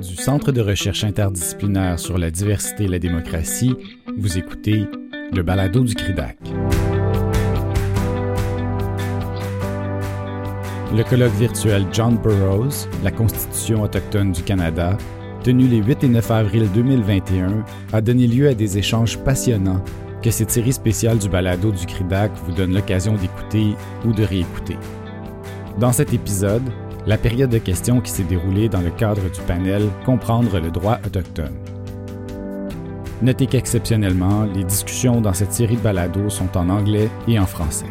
Du Centre de recherche interdisciplinaire sur la diversité et la démocratie, vous écoutez le balado du CRIDAC. Le colloque virtuel John Burroughs, la Constitution autochtone du Canada, tenu les 8 et 9 avril 2021, a donné lieu à des échanges passionnants que cette série spéciale du balado du CRIDAC vous donne l'occasion d'écouter ou de réécouter. Dans cet épisode, la période de questions qui s'est déroulée dans le cadre du panel Comprendre le droit autochtone. Notez qu'exceptionnellement, les discussions dans cette série de balados sont en anglais et en français.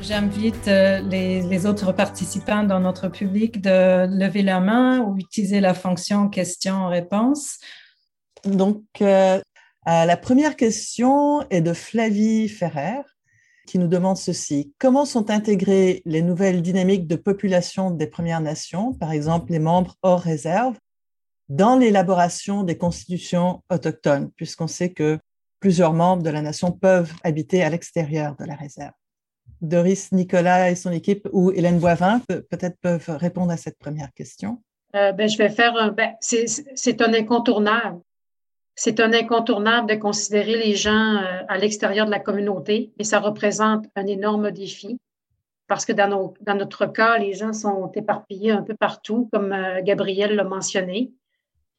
J'invite euh, les, autres participants dans notre public de lever la main ou utiliser la fonction question-réponse. Donc, euh, euh, la première question est de Flavie Ferrer qui nous demande ceci. Comment sont intégrées les nouvelles dynamiques de population des Premières Nations, par exemple les membres hors réserve, dans l'élaboration des constitutions autochtones, puisqu'on sait que plusieurs membres de la nation peuvent habiter à l'extérieur de la réserve? Doris Nicolas et son équipe ou Hélène Boivin peut-être peuvent répondre à cette première question. Euh, ben, je vais faire ben, c'est un incontournable c'est un incontournable de considérer les gens euh, à l'extérieur de la communauté et ça représente un énorme défi parce que dans, notre cas, les gens sont éparpillés un peu partout, comme euh, Gabriel l'a mentionné.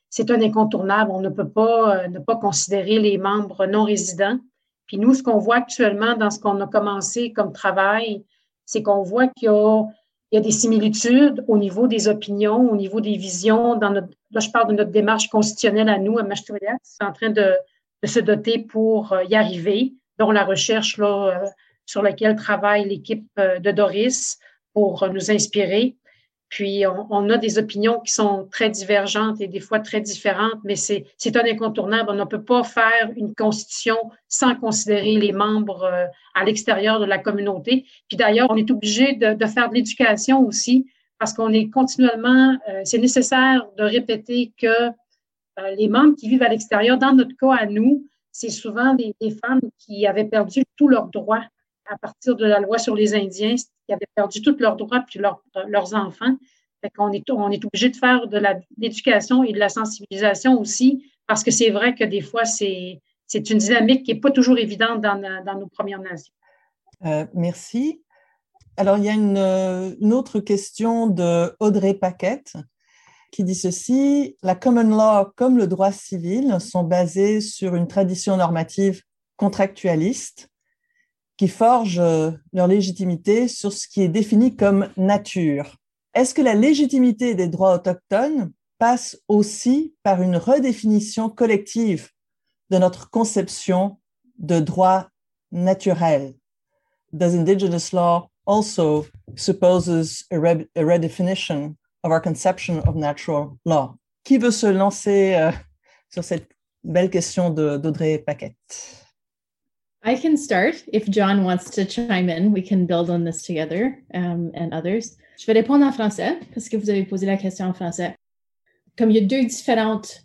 C'est un incontournable. On ne peut pas euh, ne pas considérer les membres non résidents. Puis nous, ce qu'on voit actuellement dans ce qu'on a commencé comme travail, c'est qu'on voit qu'il y a il y a des similitudes au niveau des opinions, au niveau des visions. Dans notre, là, je parle de notre démarche constitutionnelle à nous, à Maastricht. C'est en train de, se doter pour euh, y arriver, dont la recherche là, euh, sur laquelle travaille l'équipe euh, de Doris pour nous inspirer. Puis, on, a des opinions qui sont très divergentes et des fois très différentes, mais c'est un incontournable. On ne peut pas faire une constitution sans considérer les membres à l'extérieur de la communauté. Puis d'ailleurs, on est obligé de, faire de l'éducation aussi parce qu'on est continuellement, euh, c'est nécessaire de répéter que euh, les membres qui vivent à l'extérieur, dans notre cas à nous, c'est souvent des, femmes qui avaient perdu tous leurs droits à partir de la loi sur les Indiens, qui avaient perdu tous leurs droits, puis leurs enfants. Fait qu'on est, on est obligé de faire de l'éducation et de la sensibilisation aussi, parce que c'est vrai que des fois, c'est, c'est une dynamique qui n'est pas toujours évidente dans, dans nos Premières Nations. Euh, merci. Alors, il y a une, une, autre question de Audrey Paquette qui dit ceci La common law comme le droit civil sont basés sur une tradition normative contractualiste qui forgent euh, leur légitimité sur ce qui est défini comme nature. Est-ce que la légitimité des droits autochtones passe aussi par une redéfinition collective de notre conception de droit naturel? Does indigenous law also supposes a, redefinition of our conception of natural law? Qui veut se lancer euh, sur cette belle question d'Audrey Paquette? I can start. If John wants to chime in, we can build on this together um, and others. Je vais répondre en français parce que vous avez posé la question en français. Comme il y a deux différentes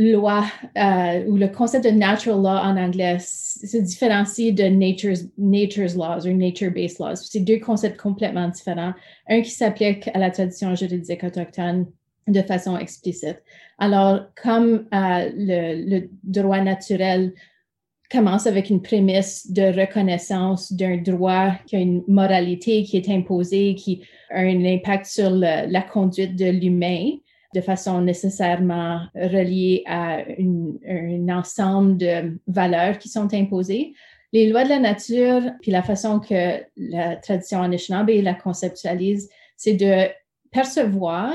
lois euh, ou le concept de natural law en anglais se différencie de nature's, nature's laws ou nature-based laws. C'est deux concepts complètement différents. Un qui s'applique à la tradition juridique autochtone de façon explicite. Alors, comme euh, le droit naturel commence avec une prémisse de reconnaissance d'un droit qui a une moralité qui est imposée, qui a un impact sur la conduite de l'humain de façon nécessairement reliée à un ensemble de valeurs qui sont imposées. Les lois de la nature, puis la façon que la tradition Anishinaabe la conceptualise, c'est de percevoir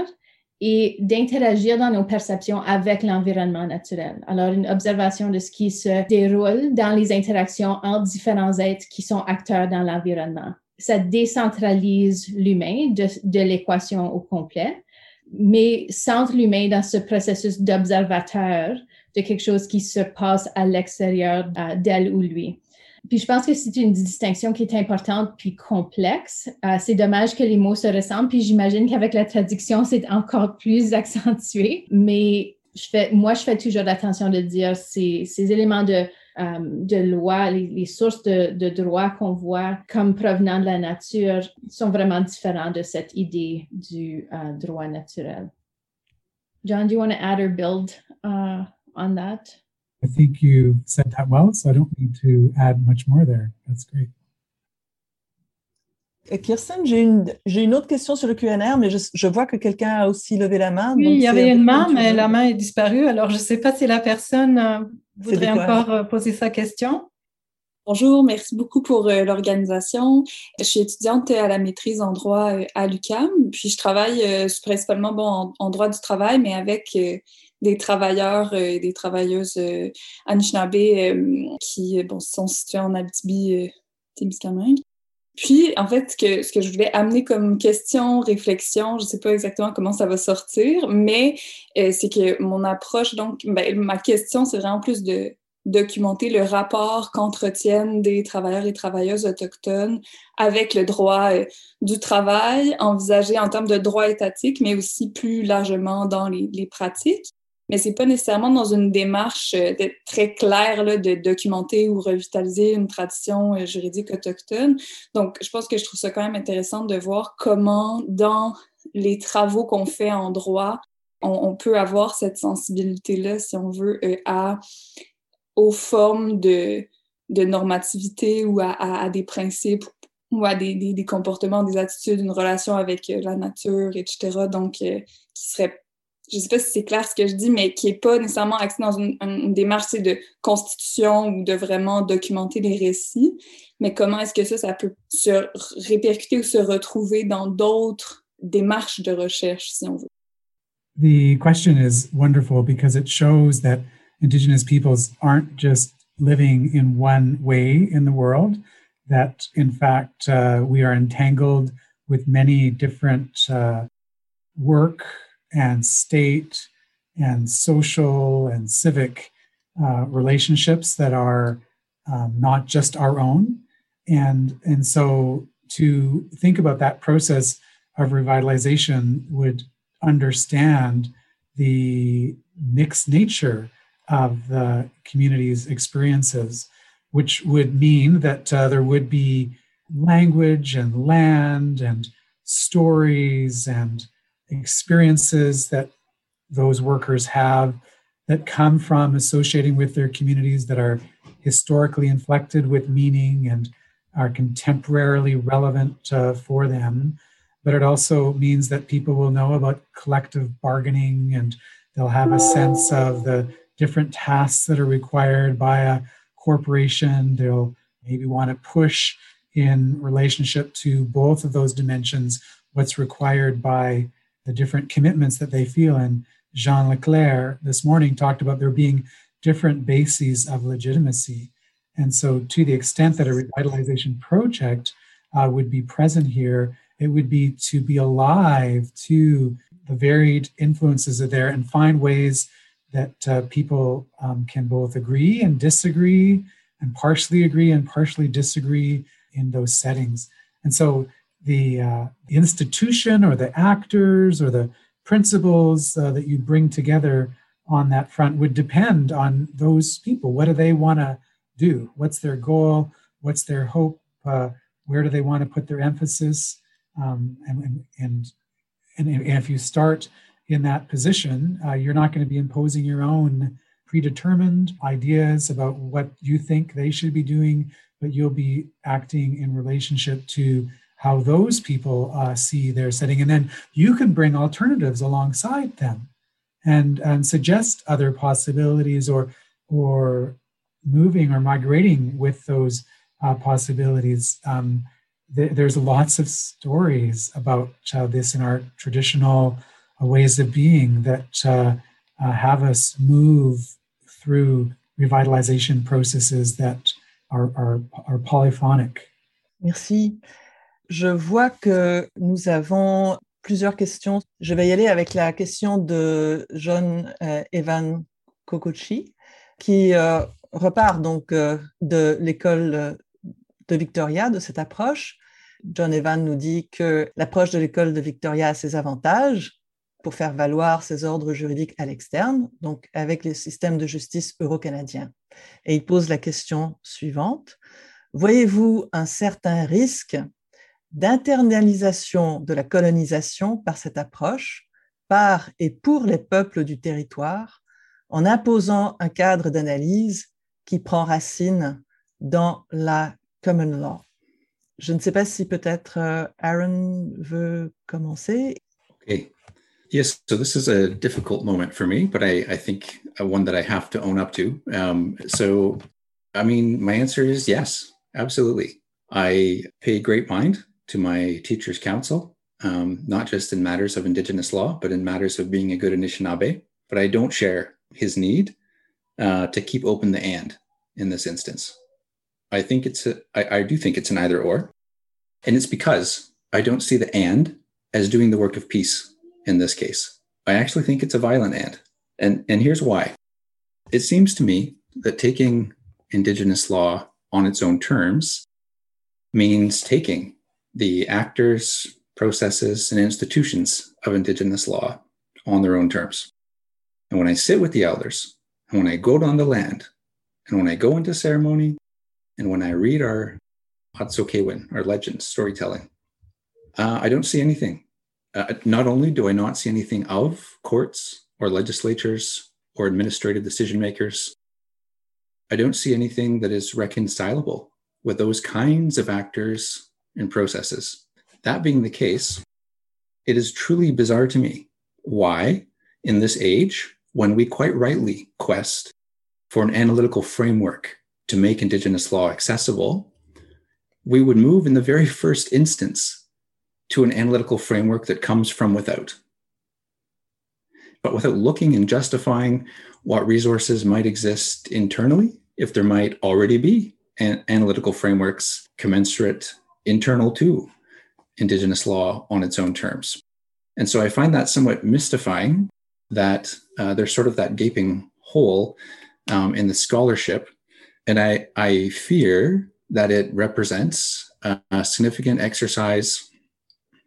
et d'interagir dans nos perceptions avec l'environnement naturel. Alors, une observation de ce qui se déroule dans les interactions entre différents êtres qui sont acteurs dans l'environnement. Ça décentralise l'humain de, de l'équation au complet, mais centre l'humain dans ce processus d'observateur de quelque chose qui se passe à l'extérieur euh, d'elle ou lui. Puis je pense que c'est une distinction qui est importante puis complexe. Euh, c'est dommage que les mots se ressemblent, puis j'imagine qu'avec la traduction, c'est encore plus accentué. Mais je fais, moi, je fais toujours attention de dire ces éléments de euh, de loi, les, sources de, de droit qu'on voit comme provenant de la nature sont vraiment différents de cette idée du euh, droit naturel. John, do you want to add or build uh, on that? I think you said that well, so I don't need to add much more there. That's great. Kirsten, j'ai une, j'ai une autre question sur le QNR, mais je, je vois que quelqu'un a aussi levé la main. Oui, il y avait une main, mais la main est disparue. Alors, je ne sais pas si la personne euh, voudrait encore euh, poser sa question? Bonjour, merci beaucoup pour euh, l'organisation. Je suis étudiante à la maîtrise en droit à l'UCAM, puis je travaille principalement bon, en, droit du travail, mais avec des travailleurs et des travailleuses Anishinaabe qui bon, sont situés en Abitibi-Témiscamingue. Puis, en fait, ce que, ce que je voulais amener comme question, réflexion, je ne sais pas exactement comment ça va sortir, mais euh, c'est que mon approche, donc, ben, ma question, c'est vraiment plus de documenter le rapport qu'entretiennent des travailleurs et travailleuses autochtones avec le droit euh, du travail, envisagé en termes de droit étatique, mais aussi plus largement dans les, les pratiques mais c'est pas nécessairement dans une démarche euh, très claire là, de documenter ou revitaliser une tradition euh, juridique autochtone. Donc, je pense que je trouve ça quand même intéressant de voir comment, dans les travaux qu'on fait en droit, on, peut avoir cette sensibilité-là, si on veut, euh, à, aux formes de, de normativité ou à, des principes ou à des, des, comportements, des attitudes, une relation avec la nature, etc. Donc, qui serait je ne sais pas si c'est clair ce que je dis, mais qui n'est pas nécessairement axé dans une, démarche de constitution ou de vraiment documenter les récits, mais comment est-ce que ça, ça peut se répercuter ou se retrouver dans d'autres démarches de recherche, si on veut? The question is wonderful because it shows that Indigenous peoples aren't just living in one way in the world, that in fact uh, we are entangled with many different uh, work and state and social and civic uh, relationships that are um, not just our own. And, and so to think about that process of revitalization would understand the mixed nature of the community's experiences, which would mean that uh, there would be language and land and stories and experiences that those workers have that come from associating with their communities that are historically inflected with meaning and are contemporarily relevant uh, for them. But it also means that people will know about collective bargaining and they'll have a sense of the different tasks that are required by a corporation. They'll maybe want to push in relationship to both of those dimensions what's required by the different commitments that they feel. And Jean Leclair this morning talked about there being different bases of legitimacy. And so, to the extent that a revitalization project uh, would be present here, it would be to be alive to the varied influences of there and find ways that uh, people um, can both agree and disagree and partially agree and partially disagree in those settings. And so the, uh, institution or the actors or the principles uh, that you bring together on that front would depend on those people. What do they want to do? What's their goal? What's their hope? Uh, where do they want to put their emphasis? Um, and, and, and, and, if you start in that position, uh, you're not going to be imposing your own predetermined ideas about what you think they should be doing, but you'll be acting in relationship to how those people uh, see their setting. And then you can bring alternatives alongside them and, and suggest other possibilities or, or moving or migrating with those uh, possibilities. Um, th- there's lots of stories about uh, this in our traditional uh, ways of being that uh, uh, have us move through revitalization processes that are, are, are polyphonic. Merci. Je vois que nous avons plusieurs questions. Je vais y aller avec la question de John euh, Evan Kokochi, qui euh, repart donc euh, de l'école de Victoria, de cette approche. John Evan nous dit que l'approche de l'école de Victoria a ses avantages pour faire valoir ses ordres juridiques à l'externe, donc avec les systèmes de justice euro-canadiens. Et il pose la question suivante. Voyez-vous un certain risque d'internalisation de la colonisation par cette approche, par et pour les peuples du territoire, en imposant un cadre d'analyse qui prend racine dans la common law. Je ne sais pas si peut-être euh, Aaron veut commencer. Okay. Yes, so this is a difficult moment for me, but I, I think one that I have to own up to. Um, so, I mean, my answer is yes, absolutely. I pay great mind to my teacher's council, um, not just in matters of Indigenous law, but in matters of being a good Anishinaabe. But I don't share his need uh, to keep open the and in this instance. I think it's a, I, I do think it's an either or, and it's because I don't see the and as doing the work of peace in this case. I actually think it's a violent and, and and here's why. It seems to me that taking Indigenous law on its own terms means taking the actors, processes, and institutions of Indigenous law on their own terms. And when I sit with the elders, and when I go down the land, and when I go into ceremony, and when I read our Hatsokewin, our legends, storytelling, uh, I don't see anything. Uh, not only do I not see anything of courts or legislatures or administrative decision makers, I don't see anything that is reconcilable with those kinds of actors and processes. That being the case, it is truly bizarre to me why, in this age, when we quite rightly quest for an analytical framework to make Indigenous law accessible, we would move in the very first instance to an analytical framework that comes from without. But without looking and justifying what resources might exist internally, if there might already be an analytical frameworks commensurate internal to Indigenous law on its own terms. And so I find that somewhat mystifying that uh, there's sort of that gaping hole um, in the scholarship. And I, I fear that it represents a, a significant exercise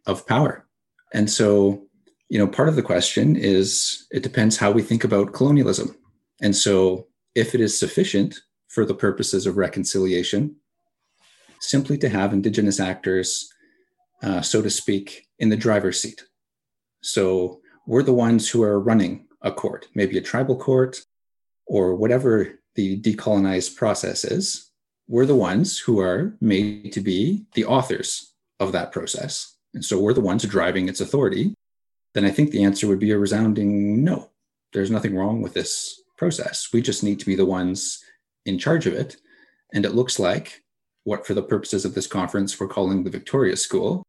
of power. And so, you know, part of the question is it depends how we think about colonialism. And so, if it is sufficient for the purposes of reconciliation, simply to have Indigenous actors, uh, so to speak, in the driver's seat. So we're the ones who are running a court, maybe a tribal court or whatever the decolonized process is. We're the ones who are made to be the authors of that process. And so we're the ones driving its authority. Then I think the answer would be a resounding no. There's nothing wrong with this process. We just need to be the ones in charge of it. And it looks like what, for the purposes of this conference, we're calling the Victoria School,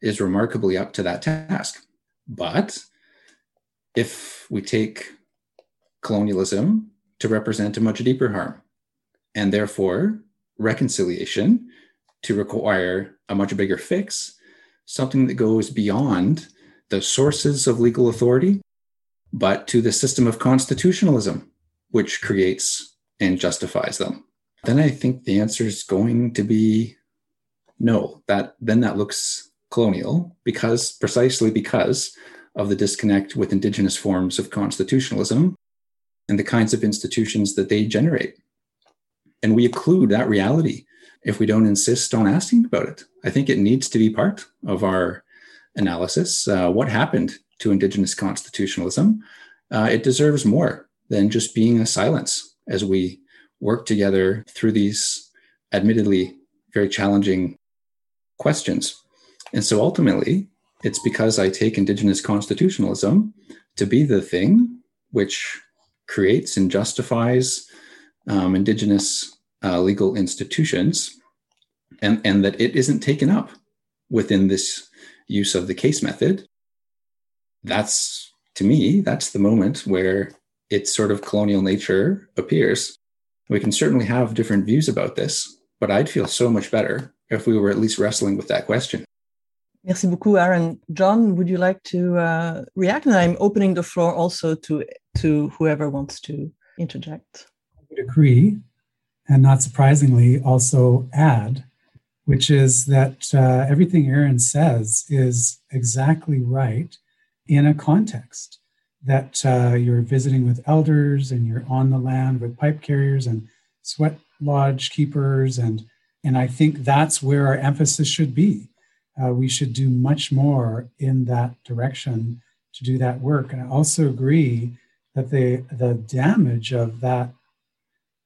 is remarkably up to that task. But if we take colonialism to represent a much deeper harm, and therefore reconciliation to require a much bigger fix, something that goes beyond the sources of legal authority, but to the system of constitutionalism, which creates and justifies them then I think the answer is going to be no. That then that looks colonial because precisely because of the disconnect with indigenous forms of constitutionalism and the kinds of institutions that they generate. And we occlude that reality if we don't insist on asking about it. I think it needs to be part of our analysis. Uh, what happened to indigenous constitutionalism? Uh, it deserves more than just being a silence as we work together through these admittedly very challenging questions. And so ultimately, it's because I take Indigenous constitutionalism to be the thing which creates and justifies um, Indigenous uh, legal institutions, and, and that it isn't taken up within this use of the case method. That's, to me, that's the moment where its sort of colonial nature appears. We can certainly have different views about this, but I'd feel so much better if we were at least wrestling with that question. Merci beaucoup, Aaron. John, would you like to uh, react? And I'm opening the floor also to to whoever wants to interject. I would agree, and not surprisingly, also add, which is that uh, everything Aaron says is exactly right in a context. That uh, you're visiting with elders and you're on the land with pipe carriers and sweat lodge keepers and and I think that's where our emphasis should be. Uh, we should do much more in that direction to do that work. And I also agree that the the damage of that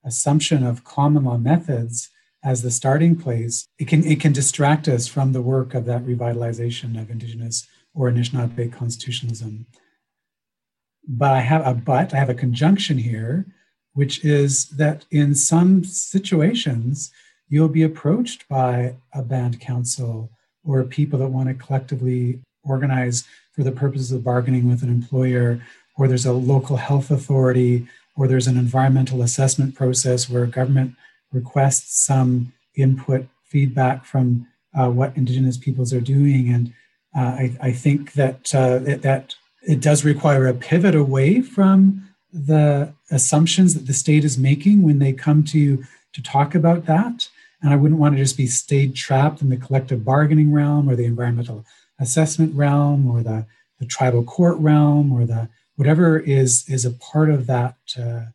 assumption of common law methods as the starting place, it can it can distract us from the work of that revitalization of Indigenous or Anishinaabe constitutionalism. But I have a but, I have a conjunction here, which is that in some situations, you'll be approached by a band council or people that want to collectively organize for the purposes of bargaining with an employer, or there's a local health authority, or there's an environmental assessment process where government requests some input, feedback from uh, what Indigenous peoples are doing. And uh, I, I, think that, uh, that it does require a pivot away from the assumptions that the state is making when they come to you to talk about that. And I wouldn't want to just be stayed trapped in the collective bargaining realm or the environmental assessment realm or the, the tribal court realm or the whatever is is a part of that uh,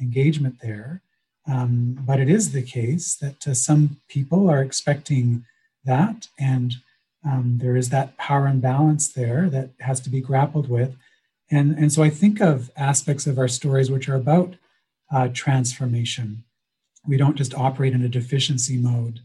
engagement there. Um, but it is the case that uh, some people are expecting that, and um, there is that power imbalance there that has to be grappled with. And, and so I think of aspects of our stories which are about uh, transformation. We don't just operate in a deficiency mode.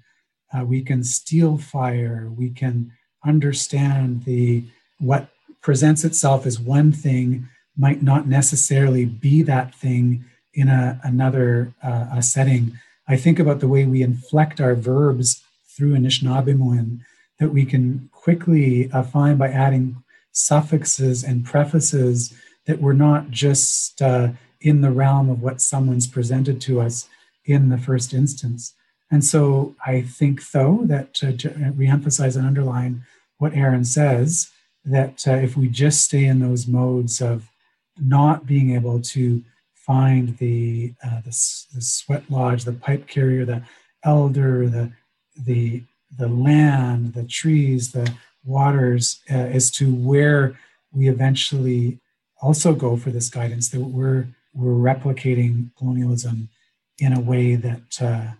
Uh, we can steal fire. We can understand the what presents itself as one thing might not necessarily be that thing in a, another uh, a setting. I think about the way we inflect our verbs through Anishinaabemowin that we can quickly uh, find by adding suffixes and prefaces that were not just uh, in the realm of what someone's presented to us in the first instance. And so I think, though, that to reemphasize and underline what Aaron says, that uh, if we just stay in those modes of not being able to find the, uh, the, the sweat lodge, the pipe carrier, the elder, the, the, the land, the trees, the waters uh, as to where we eventually also go for this guidance that we're we're replicating colonialism in a way that uh,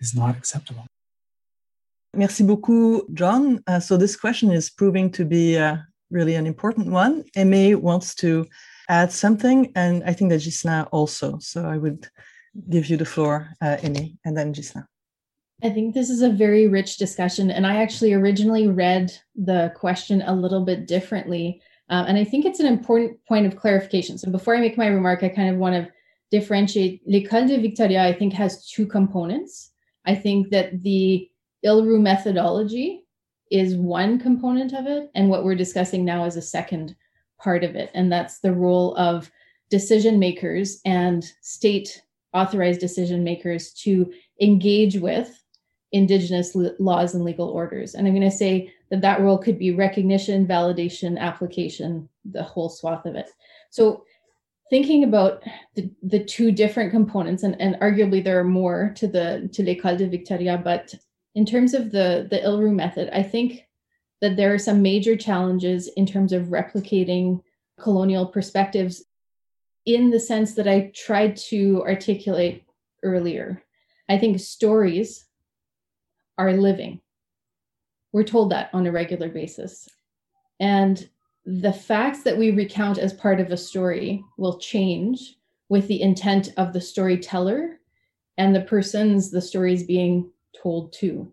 is not acceptable. Merci beaucoup, John. Uh, so this question is proving to be uh, really an important one. Aimee wants to add something, and I think that Ghislain also. So I would give you the floor, uh, Aimee, and then Ghislain. I think this is a very rich discussion, and I actually originally read the question a little bit differently. Uh, and I think it's an important point of clarification. So before I make my remark, I kind of want to differentiate. L'École de Victoria, I think, has two components. I think that the ILRU methodology is one component of it, and what we're discussing now is a second part of it, and that's the role of decision makers and state authorized decision makers to engage with indigenous laws and legal orders and i'm going to say that that role could be recognition validation application the whole swath of it so thinking about the, the two different components and, and arguably there are more to the to l'école de victoria but in terms of the the ilru method i think that there are some major challenges in terms of replicating colonial perspectives in the sense that I tried to articulate earlier. I think stories are living. We're told that on a regular basis. And the facts that we recount as part of a story will change with the intent of the storyteller and the persons the story is being told to.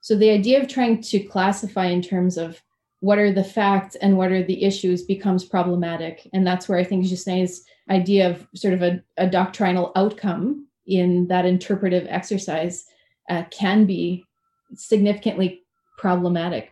So the idea of trying to classify in terms of what are the facts and what are the issues becomes problematic. And that's where I think Ghislain's idea of sort of a, a doctrinal outcome in that interpretive exercise uh, can be significantly problematic.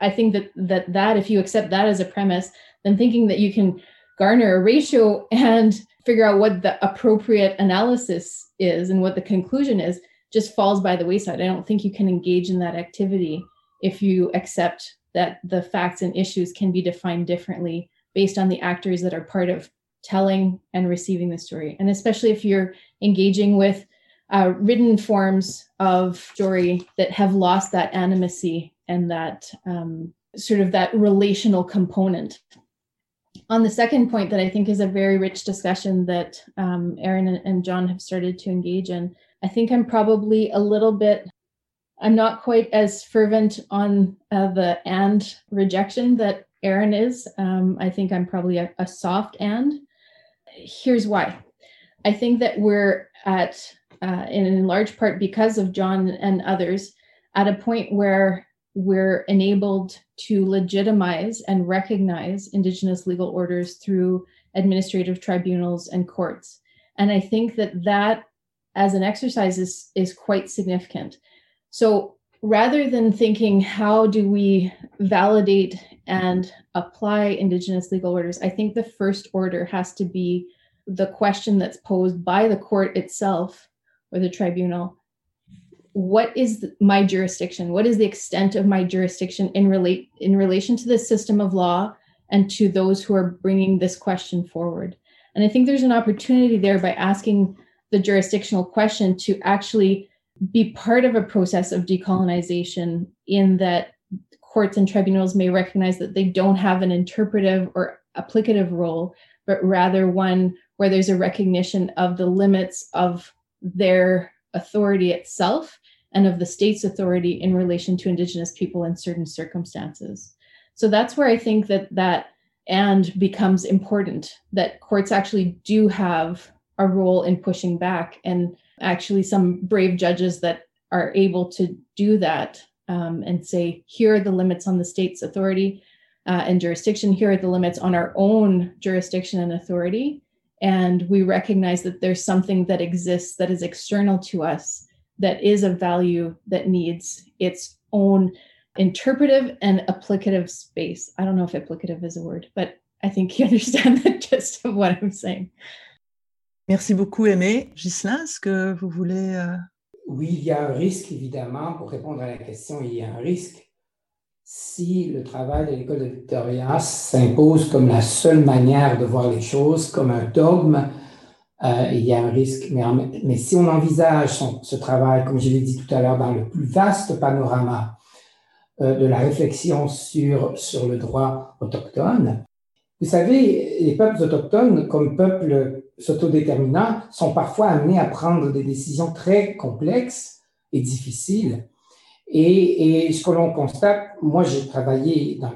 I, think that, that that if you accept that as a premise, then thinking that you can garner a ratio and figure out what the appropriate analysis is and what the conclusion is just falls by the wayside. I don't think you can engage in that activity if you accept that the facts and issues can be defined differently based on the actors that are part of telling and receiving the story. And especially if you're engaging with uh, written forms of story that have lost that animacy and that um, sort of that relational component. on the second point that I think is a very rich discussion that um, Aaron and John have started to engage in, I think I'm probably a little bit, I'm not quite as fervent on uh, the and rejection that Aaron is. Um, I think I'm probably a, a soft and. Here's why. I think that we're at, uh, in large part because of John and others, at a point where we're enabled to legitimize and recognize Indigenous legal orders through administrative tribunals and courts. And I think that that as an exercise is, is quite significant. So rather than thinking, how do we validate and apply Indigenous legal orders, I think the first order has to be the question that's posed by the court itself the tribunal what is my jurisdiction? What is the extent of my jurisdiction in relate in relation to the system of law and to those who are bringing this question forward? And i think there's an opportunity there by asking the jurisdictional question to actually be part of a process of decolonization in that courts and tribunals may recognize that they don't have an interpretive or applicative role but rather one where there's a recognition of the limits of their authority itself and of the state's authority in relation to Indigenous people in certain circumstances. So that's where I think that that and becomes important that courts actually do have a role in pushing back and actually some brave judges that are able to do that um, and say here are the limits on the state's authority uh, and jurisdiction here are the limits on our own jurisdiction and authority and we recognize that there's something that exists that is external to us that is a value that needs its own interpretive and applicative space. I don't know if applicative is a word, but I think you understand the gist of what I'm saying. Merci beaucoup, Aimé. Ghislain, est-ce que vous voulez... Euh... Oui, il y a un risque, évidemment, pour répondre à la question, il y a un risque. Si le travail de l'école de Victoria s'impose comme la seule manière de voir les choses, comme un dogme, euh, il y a un risque. Mais, si on envisage ce travail, comme je l'ai dit tout à l'heure, dans le plus vaste panorama euh, de la réflexion sur, sur le droit autochtone, vous savez, les peuples autochtones, comme peuples s'autodéterminant, sont parfois amenés à prendre des décisions très complexes et difficiles. Et, ce que l'on constate, moi j'ai travaillé dans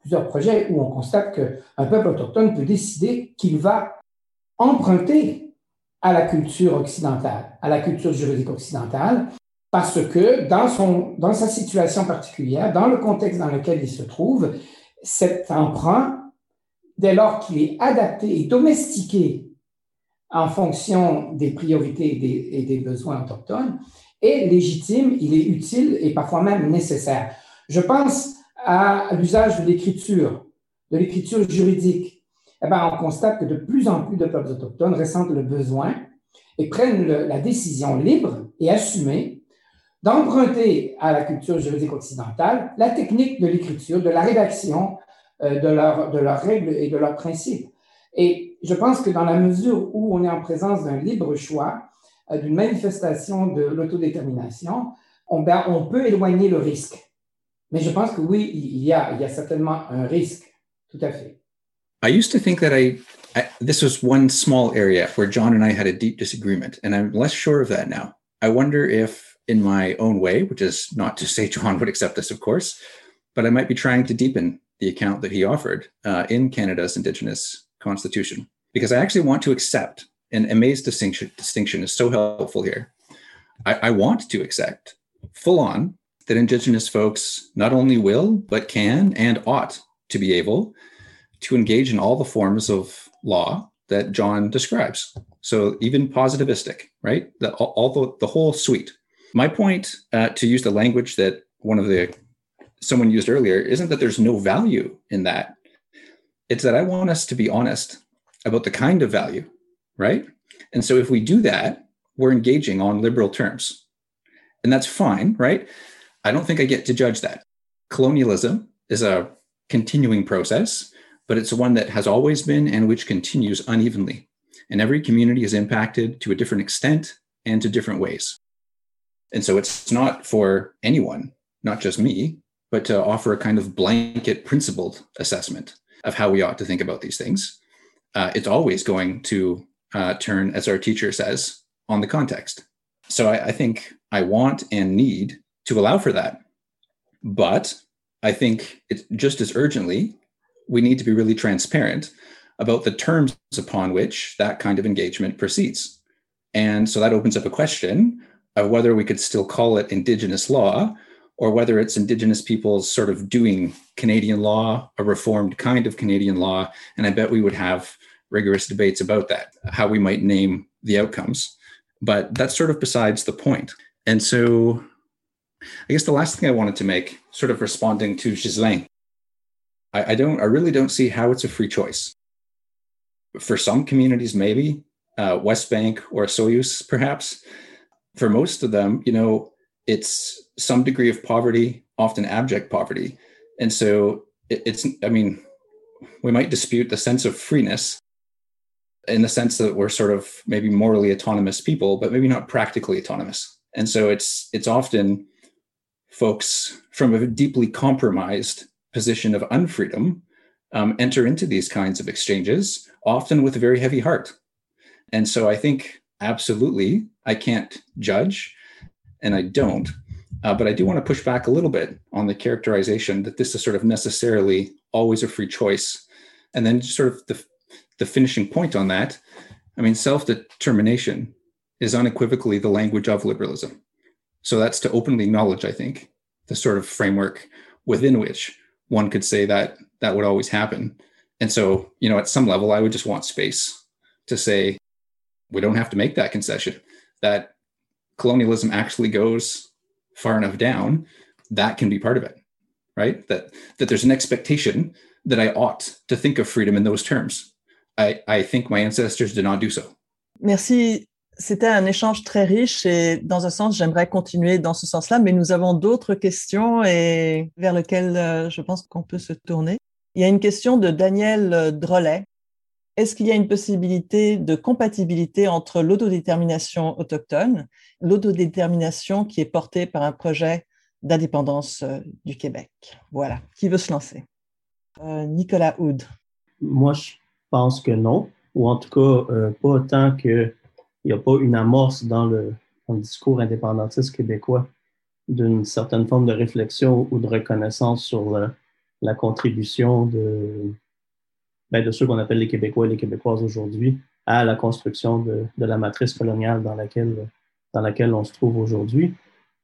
plusieurs projets où on constate qu'un peuple autochtone peut décider qu'il va emprunté à la culture occidentale, à la culture juridique occidentale, parce que dans, son, dans sa situation particulière, dans le contexte dans lequel il se trouve, cet emprunt, dès lors qu'il est adapté et domestiqué en fonction des priorités et des besoins autochtones, est légitime, il est utile et parfois même nécessaire. Je pense à l'usage de l'écriture, de l'écriture juridique, eh ben, on constate que de plus en plus de peuples autochtones ressentent le besoin et prennent la décision libre et assumée d'emprunter à la culture juridique occidentale la technique de l'écriture, de la rédaction euh, de, de leurs règles et de leurs principes. Et je pense que dans la mesure où on est en présence d'un libre choix, d'une manifestation de l'autodétermination, on, ben, on peut éloigner le risque. Mais je pense que oui, il y a, il y a certainement un risque, tout à fait. I used to think that I, I, this was one small area where John and I had a deep disagreement, and I'm less sure of that now. I wonder if, in my own way, which is not to say John would accept this, of course, but I might be trying to deepen the account that he offered uh, in Canada's Indigenous Constitution, because I actually want to accept, and Aimé's distinction, distinction is so helpful here. I, I want to accept full on that Indigenous folks not only will, but can and ought to be able to engage in all the forms of law that John describes. So even positivistic, right? The, all the, the whole suite. My point, uh, to use the language that one of the someone used earlier, isn't that there's no value in that. It's that I want us to be honest about the kind of value, right? And so if we do that, we're engaging on liberal terms. And that's fine, right? I don't think I get to judge that. Colonialism is a continuing process but it's one that has always been and which continues unevenly. And every community is impacted to a different extent and to different ways. And so it's not for anyone, not just me, but to offer a kind of blanket principled assessment of how we ought to think about these things. Uh, it's always going to uh, turn, as our teacher says, on the context. So I, I think I want and need to allow for that. But I think it's just as urgently, we need to be really transparent about the terms upon which that kind of engagement proceeds. And so that opens up a question of whether we could still call it Indigenous law or whether it's Indigenous peoples sort of doing Canadian law, a reformed kind of Canadian law. And I bet we would have rigorous debates about that, how we might name the outcomes. But that's sort of besides the point. And so I guess the last thing I wanted to make, sort of responding to Ghislain, I, I don't, I really don't see how it's a free choice. For some communities, maybe uh, Westbank or Soyuz, perhaps. For most of them, you know, it's some degree of poverty, often abject poverty. And so it, it's, I mean, we might dispute the sense of freeness in the sense that we're sort of maybe morally autonomous people, but maybe not practically autonomous. And so it's it's often folks from a deeply compromised position of unfreedom um, enter into these kinds of exchanges, often with a very heavy heart. And so I think absolutely I can't judge, and I don't. Uh, but I do want to push back a little bit on the characterization that this is sort of necessarily always a free choice. And then sort of the, the finishing point on that I mean, self determination is unequivocally the language of liberalism. So that's to openly acknowledge, I think, the sort of framework within which one could say that that would always happen. And so, you know, at some level, I would just want space to say, we don't have to make that concession, that colonialism actually goes far enough down, that can be part of it, right? That, that there's an expectation that I ought to think of freedom in those terms. I, I think my ancestors did not do so. Merci. C'était un échange très riche et dans un sens, j'aimerais continuer dans ce sens-là, mais nous avons d'autres questions et vers lesquelles euh, je pense qu'on peut se tourner. Il y a une question de Daniel euh, Drolet. Est-ce qu'il y a une possibilité de compatibilité entre l'autodétermination autochtone, l'autodétermination qui est portée par un projet d'indépendance euh, du Québec? Voilà. Qui veut se lancer? Nicolas Houd. Moi, je pense que non, ou en tout cas, pas autant que il n'y a pas une amorce dans le, discours indépendantiste québécois d'une certaine forme de réflexion ou de reconnaissance sur la, contribution de, ben, de ceux qu'on appelle les Québécois et les Québécoises aujourd'hui à la construction de, la matrice coloniale dans laquelle, dans laquelle on se trouve aujourd'hui.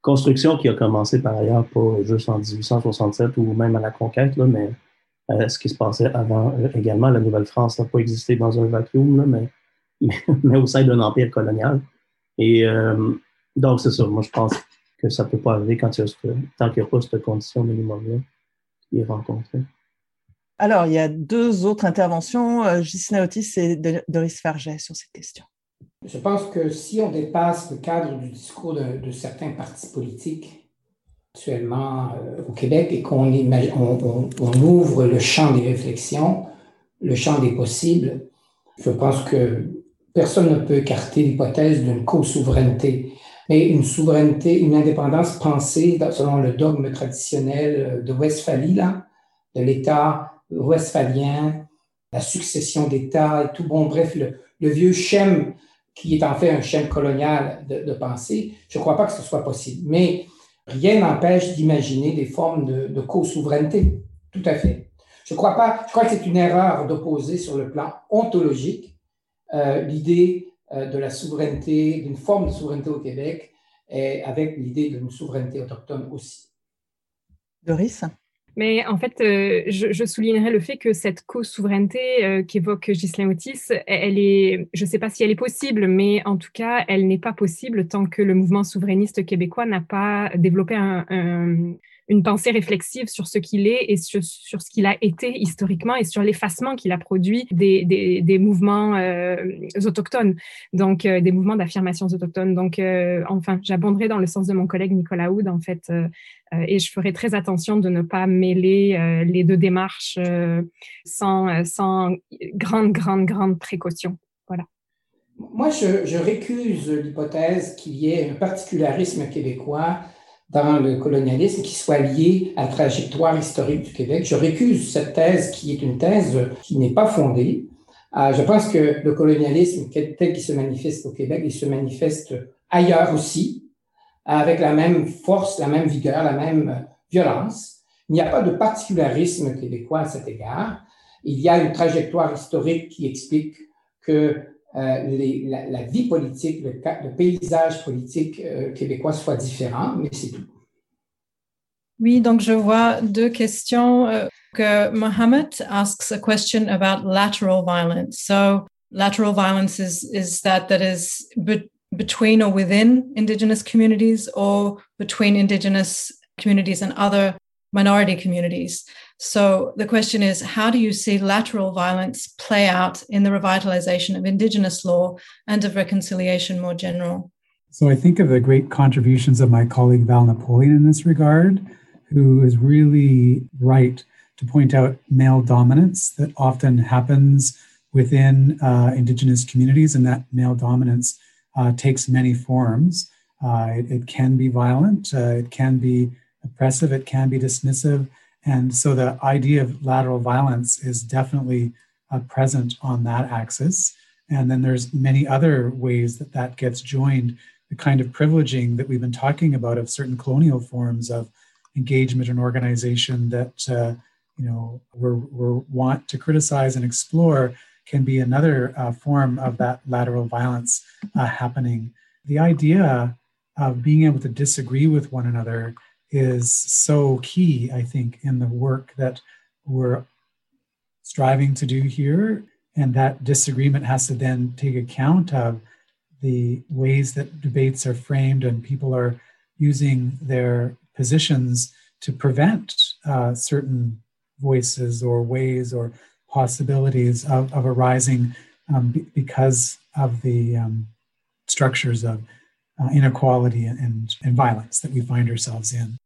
Construction qui a commencé par ailleurs pas juste en 1867 ou même à la conquête, là, mais euh, ce qui se passait avant euh, également. La Nouvelle-France n'a pas existé dans un vacuum, là, mais mais, au sein d'un empire colonial. Et euh, donc, c'est ça. Moi, je pense que ça ne peut pas arriver quand il y a tant qu'il n'y a pas cette condition minimum-là qui est rencontrée. Alors, il y a deux autres interventions, Gisela Otis et Doris Farget, sur cette question. Je pense que si on dépasse le cadre du discours de, certains partis politiques actuellement euh, au Québec et qu'on on, on, ouvre le champ des réflexions, le champ des possibles, je pense que personne ne peut écarter l'hypothèse d'une co-souveraineté. Mais une souveraineté, une indépendance pensée selon le dogme traditionnel de Westphalie, là, de l'État westphalien, la succession d'États et tout. Bon, bref, le, vieux schème qui est en fait un schème colonial de, de pensée, je ne crois pas que ce soit possible. Mais rien n'empêche d'imaginer des formes de, co-souveraineté. Tout à fait. Je crois pas, je crois que c'est une erreur d'opposer sur le plan ontologique euh, l'idée euh, de la souveraineté, d'une forme de souveraineté au Québec, et avec l'idée d'une souveraineté autochtone aussi. Doris? Mais en fait, euh, je, soulignerais le fait que cette co-souveraineté qu'évoque Ghislain Otis, elle est, je ne sais pas si elle est possible, mais en tout cas, elle n'est pas possible tant que le mouvement souverainiste québécois n'a pas développé un, une pensée réflexive sur ce qu'il est et sur, ce qu'il a été historiquement et sur l'effacement qu'il a produit des, des, des mouvements euh, autochtones, donc euh, des mouvements d'affirmation autochtones. Donc, euh, enfin, j'abonderai dans le sens de mon collègue Nicolas Houd, en fait, et je ferai très attention de ne pas mêler les deux démarches sans, sans grande, grande, grande précaution. Voilà. Moi, je, je récuse l'hypothèse qu'il y ait un particularisme québécois dans le colonialisme qui soit lié à la trajectoire historique du Québec. Je récuse cette thèse qui est une thèse qui n'est pas fondée. Euh, je pense que le colonialisme tel qu'il se manifeste au Québec, il se manifeste ailleurs aussi, avec la même force, la même vigueur, la même violence. Il n'y a pas de particularisme québécois à cet égard. Il y a une trajectoire historique qui explique que euh, les, la, la, vie politique, le, le paysage politique euh, québécois soit différent, mais c'est tout. Oui, donc je vois deux questions. Que Mohammed asks a question about lateral violence. So lateral violence is is that that is be between or within indigenous communities or between indigenous communities and other minority communities. So the question is, how do you see lateral violence play out in the revitalization of Indigenous law and of reconciliation more general? So I think of the great contributions of my colleague Val Napoleon in this regard, who is really right to point out male dominance that often happens within uh, Indigenous communities, and that male dominance uh, takes many forms. Uh, it, it, can be violent, uh, it can be oppressive, it can be dismissive, and so the idea of lateral violence is definitely uh, present on that axis. And then there's many other ways that that gets joined. The kind of privileging that we've been talking about of certain colonial forms of engagement and organization that uh, you know we're want to criticize and explore can be another uh, form of that lateral violence uh, happening. The idea of being able to disagree with one another is so key, I think, in the work that we're striving to do here. And that disagreement has to then take account of the ways that debates are framed and people are using their positions to prevent uh, certain voices or ways or possibilities of, of arising um, b- because of the um, structures of uh, inequality and, and violence that we find ourselves in.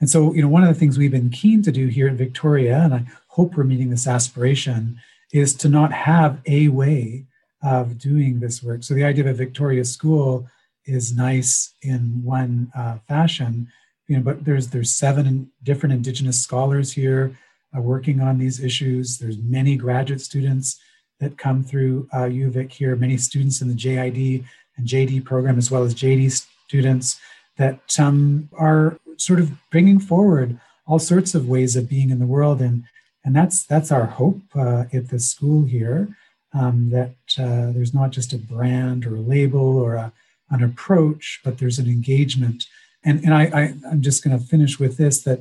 And so, you know, one of the things we've been keen to do here in Victoria, and I hope we're meeting this aspiration, is to not have a way of doing this work. So the idea of a Victoria school is nice in one uh, fashion, you know, but there's there's seven different Indigenous scholars here uh, working on these issues. There's many graduate students that come through uh, UVic here, many students in the JID and JD program, as well as JD students that um, are sort of bringing forward all sorts of ways of being in the world. And, and that's, that's our hope uh, at the school here, um, that uh, there's not just a brand or a label or a, an approach, but there's an engagement. And, and I, I, I'm just going to finish with this, that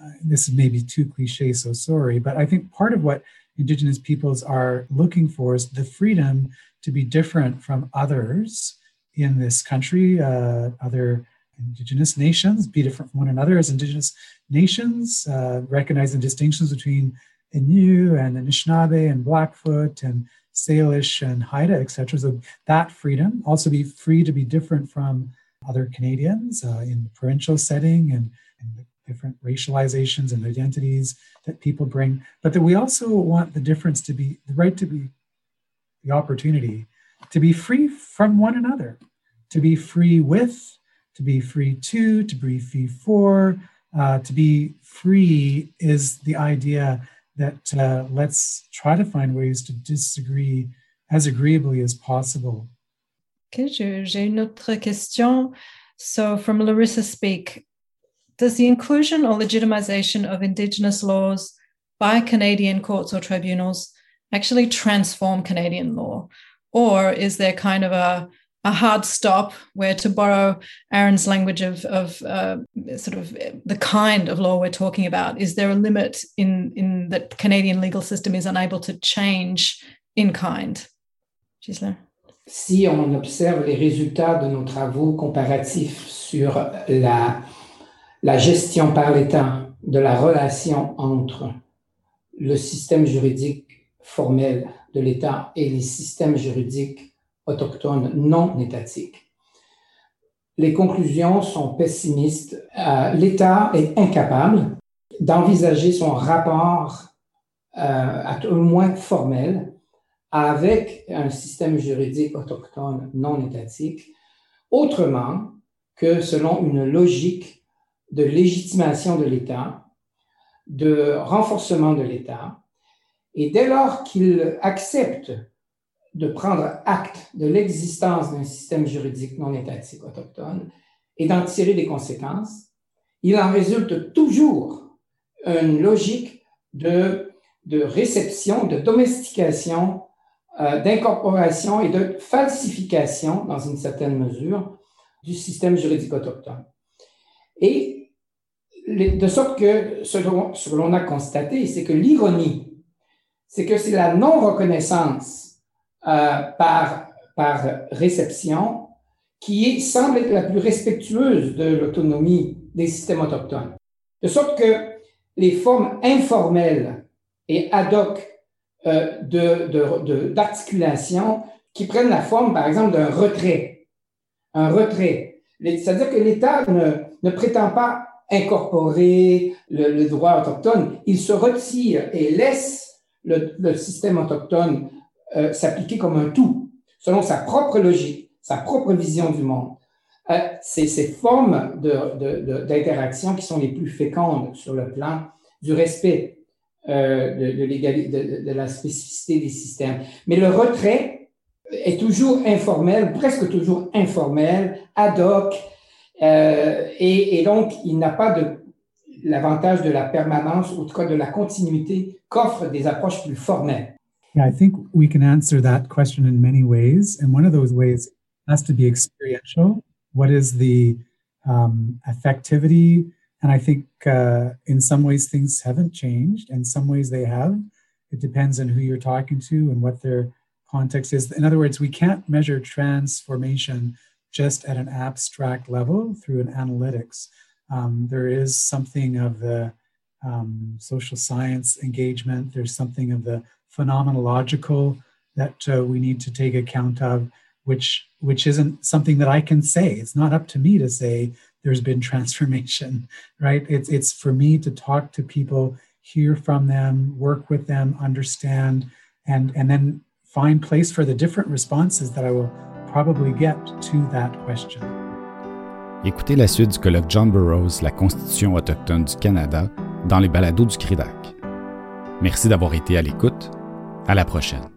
uh, this is maybe too cliche, so sorry, but I think part of what Indigenous peoples are looking for is the freedom to be different from others in this country, uh, other Indigenous nations, be different from one another as Indigenous nations, uh, recognize the distinctions between Innu and Anishinaabe and Blackfoot and Salish and Haida, etc. So that freedom, also be free to be different from other Canadians uh, in the provincial setting and, and the different racializations and identities that people bring, but that we also want the difference to be the right to be the opportunity to be free from one another, to be free with, to be free to, to be free for. Uh, to be free is the idea that uh, let's try to find ways to disagree as agreeably as possible. Okay, j'ai une autre question. So, from Larissa Speak, does the inclusion or legitimization of Indigenous laws by Canadian courts or tribunals actually transform Canadian law? Or is there kind of a a hard stop where to borrow aaron's language of, of uh, sort of the kind of law we're talking about is there a limit in in that canadian legal system is unable to change in kind Ghislain? si on observe les résultats de nos travaux comparatifs sur la, la gestion par l'État de la relation entre le système juridique formel de l'État et les systèmes juridiques autochtones non étatiques. Les conclusions sont pessimistes. Euh, L'État est incapable d'envisager son rapport euh, à tout moins formel avec un système juridique autochtone non étatique autrement que selon une logique de légitimation de l'État, de renforcement de l'État. Et dès lors qu'il accepte de prendre acte de l'existence d'un système juridique non étatique autochtone et d'en tirer des conséquences, il en résulte toujours une logique de, de réception, de domestication, euh, d'incorporation et de falsification, dans une certaine mesure, du système juridique autochtone. Et de sorte que ce, que l'on a constaté, c'est que l'ironie, c'est que c'est la non-reconnaissance euh, par, par réception qui semble être la plus respectueuse de l'autonomie des systèmes autochtones. De sorte que les formes informelles et ad hoc euh, d'articulation qui prennent la forme, par exemple, d'un retrait. Un retrait. C'est-à-dire que l'État ne, prétend pas incorporer le, droit autochtone, il se retire et laisse le, système autochtone euh, s'appliquer comme un tout, selon sa propre logique, sa propre vision du monde. Euh, c'est ces formes d'interaction qui sont les plus fécondes sur le plan du respect euh, de, de, la spécificité des systèmes. Mais le retrait est toujours informel, presque toujours informel, ad hoc, et, et, donc il n'a pas de l'avantage de la permanence, ou en tout cas de la continuité qu'offrent des approches plus formelles. Yeah, I think we can answer that question in many ways. And one of those ways has to be experiential. What is the um, affectivity? And I think uh, in some ways things haven't changed, and some ways they have. It depends on who you're talking to and what their context is. In other words, we can't measure transformation just at an abstract level through an analytics. Um, there is something of the um, social science engagement, there's something of the phenomenological that uh, we need to take account of, which which isn't something that I can say. It's not up to me to say there's been transformation, right? It's it's for me to talk to people, hear from them, work with them, understand, and and then find place for the different responses that I will probably get to that question. Écoutez la suite du colloque John Burroughs, la Constitution autochtone du Canada, dans les balados du CRIDAC. Merci d'avoir été à l'écoute À la prochaine.